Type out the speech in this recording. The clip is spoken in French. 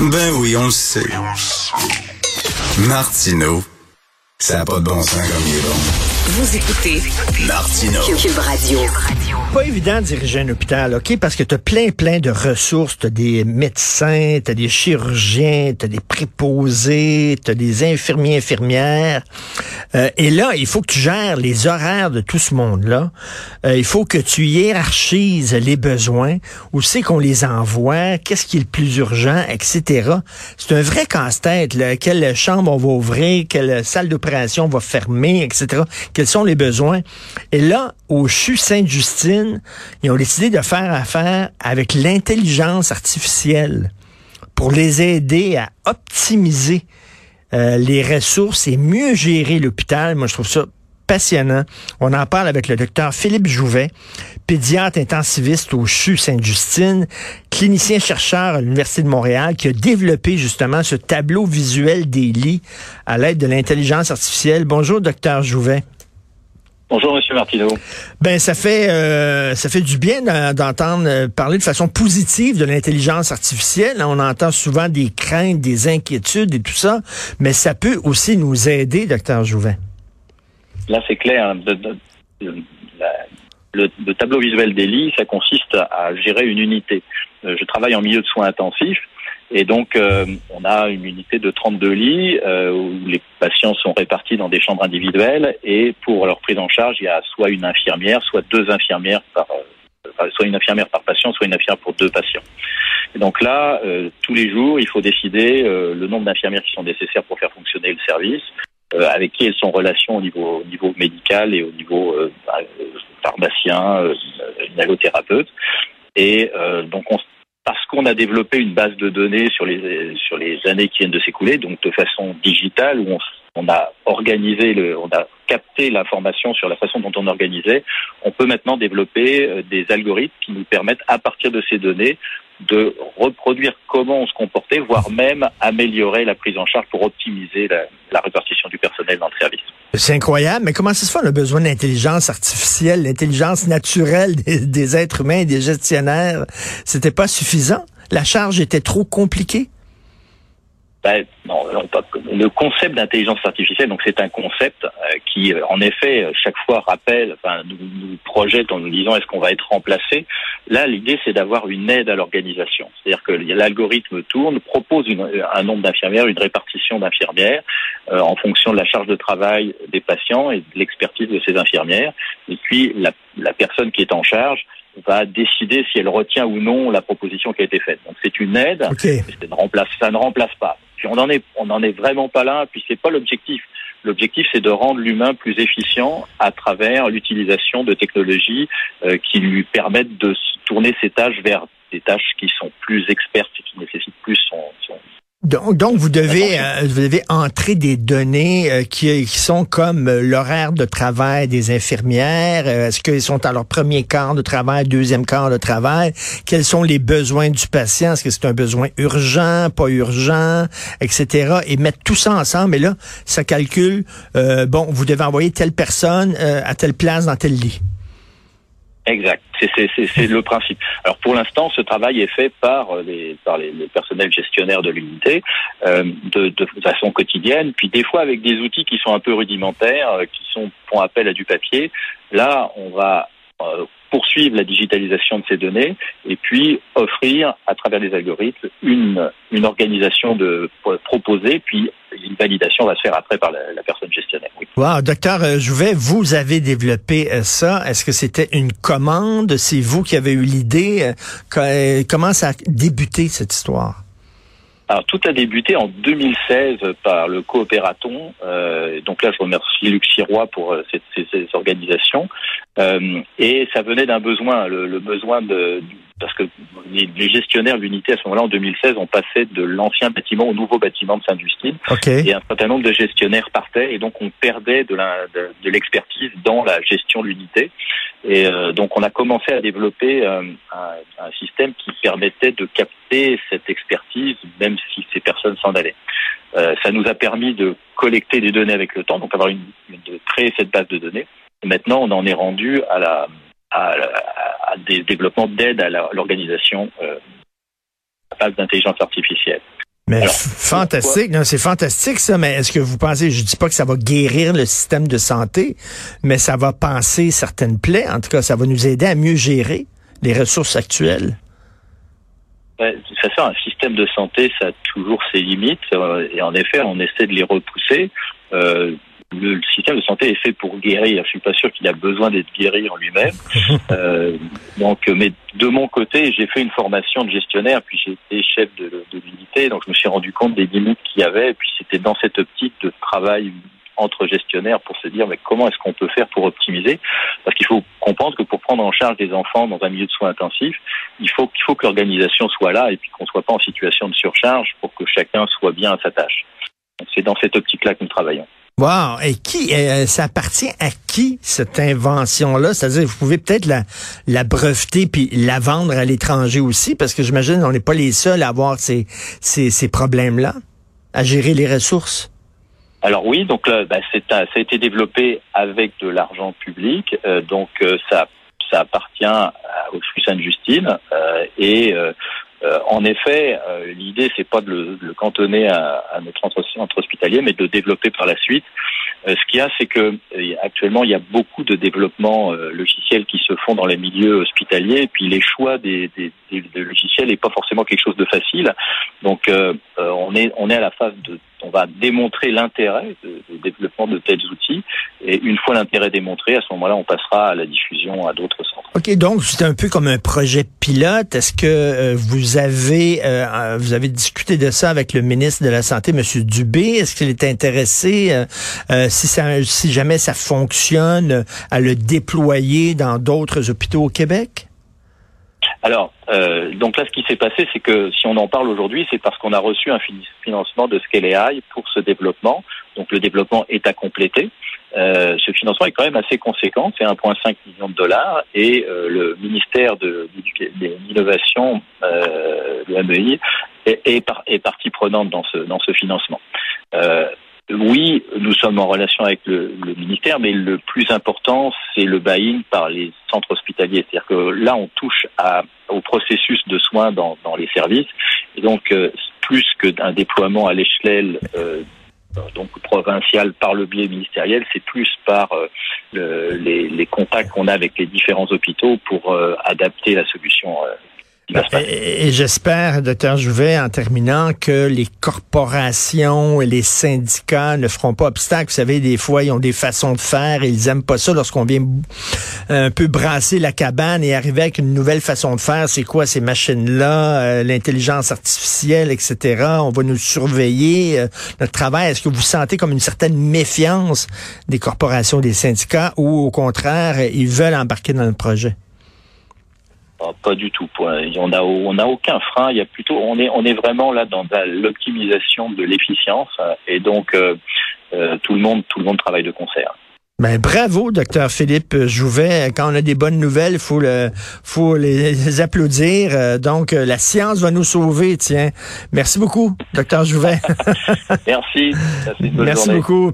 Ben oui, on le sait. Martineau, ça n'a pas de bon sens comme il est bon. Vous écoutez Martineau. Cube Radio. Pas évident de diriger un hôpital, OK? Parce que tu as plein, plein de ressources. Tu as des médecins, tu as des chirurgiens, tu as des préposés, tu as des infirmiers, infirmières. Euh, et là, il faut que tu gères les horaires de tout ce monde-là. Euh, il faut que tu hiérarchises les besoins. Où c'est qu'on les envoie? Qu'est-ce qui est le plus urgent, etc. C'est un vrai casse-tête. là. Quelle chambre on va ouvrir? Quelle salle d'opération on va fermer, etc quels sont les besoins. Et là, au CHU Sainte-Justine, ils ont décidé de faire affaire avec l'intelligence artificielle pour les aider à optimiser euh, les ressources et mieux gérer l'hôpital. Moi, je trouve ça passionnant. On en parle avec le docteur Philippe Jouvet, pédiatre intensiviste au CHU Sainte-Justine, clinicien-chercheur à l'Université de Montréal, qui a développé justement ce tableau visuel des lits à l'aide de l'intelligence artificielle. Bonjour, docteur Jouvet. Bonjour, Monsieur Martineau. Ben, ça fait euh, ça fait du bien d'entendre euh, parler de façon positive de l'intelligence artificielle. On entend souvent des craintes, des inquiétudes et tout ça, mais ça peut aussi nous aider, docteur Jouvet. Là, c'est clair. De, de, de, la, le, le, tableau visuel des lits, ça consiste à gérer une unité. Euh, je travaille en milieu de soins intensifs. Et donc, euh, on a une unité de 32 lits euh, où les patients sont répartis dans des chambres individuelles. Et pour leur prise en charge, il y a soit une infirmière, soit deux infirmières par, euh, soit une infirmière par patient, soit une infirmière pour deux patients. Et donc là, tous les jours, il faut décider le nombre d'infirmières qui sont nécessaires pour faire fonctionner le service, avec qui elles sont en relation au niveau, au niveau médical et au niveau bah, pharmacien, nalothérapeute. Et donc on parce qu'on a développé une base de données sur les années qui viennent de s'écouler, donc de façon digitale, où on, a organisé, on a capté l'information sur la façon dont on organisait, on peut maintenant développer des algorithmes qui nous permettent, à partir de ces données, de reproduire comment on se comportait, voire même améliorer la prise en charge pour optimiser la, répartition du personnel dans le service. C'est incroyable, mais comment ça se fait? On a besoin d'intelligence artificielle, l'intelligence naturelle des, des, êtres humains et des gestionnaires. C'était pas suffisant? La charge était trop compliquée? Ben, non, le concept d'intelligence artificielle, donc c'est un concept euh, qui, en effet, chaque fois rappelle, enfin, nous, nous projette en nous disant est-ce qu'on va être remplacé? Là, l'idée, c'est d'avoir une aide à l'organisation. C'est-à-dire que l'algorithme tourne, propose une, un nombre d'infirmières, une répartition d'infirmières euh, en fonction de la charge de travail des patients et de l'expertise de ces infirmières. Et puis, la, la personne qui est en charge va décider si elle retient ou non la proposition qui a été faite. Donc c'est une aide, okay. ça, ne remplace, ça ne remplace pas. Puis on en est, on n'en est vraiment pas là. Puis c'est pas l'objectif. L'objectif, c'est de rendre l'humain plus efficient à travers l'utilisation de technologies euh, qui lui permettent de tourner ses tâches vers des tâches qui sont plus expertes et qui nécessitent donc, donc, vous devez euh, vous devez entrer des données euh, qui, qui, sont comme euh, l'horaire de travail des infirmières. Est-ce qu'ils sont à leur premier quart de travail, deuxième quart de travail? Quels sont les besoins du patient? Est-ce que c'est un besoin urgent, pas urgent, etc. Et mettre tout ça ensemble. Et là, ça calcule. bon, vous devez envoyer telle personne à telle place dans tel lit. Exact, c'est le principe. Alors pour l'instant, ce travail est fait par les par les, les personnels gestionnaires de l'unité euh, de, de, façon quotidienne, puis des fois avec des outils qui sont un peu rudimentaires, euh, qui sont font appel à du papier. Là, on va euh, poursuivre la digitalisation de ces données et puis offrir à travers les algorithmes une une organisation de proposée puis une validation va se faire après par la, personne gestionnaire. Oui. Wow, docteur Jouvet, vous avez développé ça. Est-ce que c'était une commande? C'est vous qui avez eu l'idée? Comment ça a débuté cette histoire? Alors tout a débuté en 2016 par le coopératon. Euh, donc là, je remercie Luc Sirois pour euh, ces, ces, ces, organisations. Euh, et ça venait d'un besoin, le, le, besoin de parce que les, gestionnaires de l'unité à ce moment-là, en 2016, on passait de l'ancien bâtiment au nouveau bâtiment de Saint-Justine. Okay. Et un certain nombre de gestionnaires partaient, et donc on perdait de, la, de, de l'expertise dans la gestion de l'unité. Et euh, donc on a commencé à développer euh, un, un, système qui permettait de capter cette expertise, même si ces personnes s'en allaient. Euh, ça nous a permis de collecter des données avec le temps, donc avoir une, de créer cette base de données. Et maintenant, on en est rendu à la à, à, à des développements d'aide à l'organisation euh, à base d'intelligence artificielle. Mais fantastique, non, c'est fantastique ça, mais est-ce que vous pensez, je dis pas que ça va guérir le système de santé, mais ça va penser certaines plaies, en tout cas, ça va nous aider à mieux gérer les ressources actuelles? Ouais, de toute façon, un système de santé, ça a toujours ses limites, euh, et en effet, on essaie de les repousser. Euh, le, système de santé est fait pour guérir. Je suis pas sûr qu'il a besoin d'être guéri en lui-même. Euh, donc, mais de mon côté, j'ai fait une formation de gestionnaire, puis j'ai été chef de, de l'unité, donc je me suis rendu compte des limites qu'il y avait, et puis c'était dans cette optique de travail entre gestionnaires pour se dire mais comment est-ce qu'on peut faire pour optimiser? Parce qu'il faut comprendre que pour prendre en charge des enfants dans un milieu de soins intensifs, il faut qu'il faut que l'organisation soit là et puis qu'on soit pas en situation de surcharge pour que chacun soit bien à sa tâche. C'est dans cette optique-là que nous travaillons. Wow! Et qui, euh, ça appartient à qui cette invention-là? C'est-à-dire, vous pouvez peut-être la, la breveter puis la vendre à l'étranger aussi, parce que j'imagine on n'est pas les seuls à avoir ces, ces, ces problèmes-là, à gérer les ressources. Alors oui, donc là, bah, ça a été développé avec de l'argent public, euh, donc euh, ça, ça appartient au flux Sainte-Justine euh, en effet, l'idée c'est pas de le, cantonner à, à, notre centre hospitalier, mais de le développer par la suite. ce qu'il y a, c'est que actuellement il y a beaucoup de développements logiciels qui se font dans les milieux hospitaliers, et puis les choix des, des logiciels n'est pas forcément quelque chose de facile. Donc on est on est à la phase de on va démontrer l'intérêt du développement de tels outils. Et une fois l'intérêt démontré, à ce moment-là, on passera à la diffusion à d'autres centres. OK, donc c'est un peu comme un projet pilote. Est-ce que euh, vous avez euh, vous avez discuté de ça avec le ministre de la Santé, M. Dubé? Est-ce qu'il est intéressé, euh, si, ça, si jamais ça fonctionne, à le déployer dans d'autres hôpitaux au Québec? Alors, euh, donc là, ce qui s'est passé, c'est que si on en parle aujourd'hui, c'est parce qu'on a reçu un financement de Scale AI pour ce développement. Donc le développement est à compléter. Euh, ce financement est quand même assez conséquent, c'est 1,5 million de dollars, et euh, le ministère de, l'innovation, euh, de MEI, est, est, est, partie prenante dans ce, dans ce financement. Euh, oui, nous sommes en relation avec le, le ministère, mais le plus important, c'est le buy-in par les centres hospitaliers. C'est-à-dire que là, on touche à, au processus de soins dans, dans les services. Et donc, euh, plus qu'un déploiement à l'échelle euh, donc provincial par le biais ministériel, c'est plus par euh, le, les, les, contacts qu'on a avec les différents hôpitaux pour euh, adapter la solution et, j'espère, docteur Jouvet, en terminant, que les corporations et les syndicats ne feront pas obstacle. Vous savez, des fois, ils ont des façons de faire et ils aiment pas ça lorsqu'on vient un peu brasser la cabane et arriver avec une nouvelle façon de faire. C'est quoi ces machines-là, euh, l'intelligence artificielle, etc. On va nous surveiller euh, notre travail. Est-ce que vous sentez comme une certaine méfiance des corporations, des syndicats, ou au contraire, ils veulent embarquer dans le projet? Ah, pas du tout. On a on a aucun frein. Il y a plutôt on est on est vraiment là dans l'optimisation de l'efficience et donc euh, euh, tout le monde tout le monde travaille de concert. Ben, bravo, docteur Philippe Jouvet. Quand on a des bonnes nouvelles, il faut, le, faut les applaudir. Euh, donc, la science va nous sauver, tiens. Merci beaucoup, docteur Jouvet. Merci. Merci beaucoup.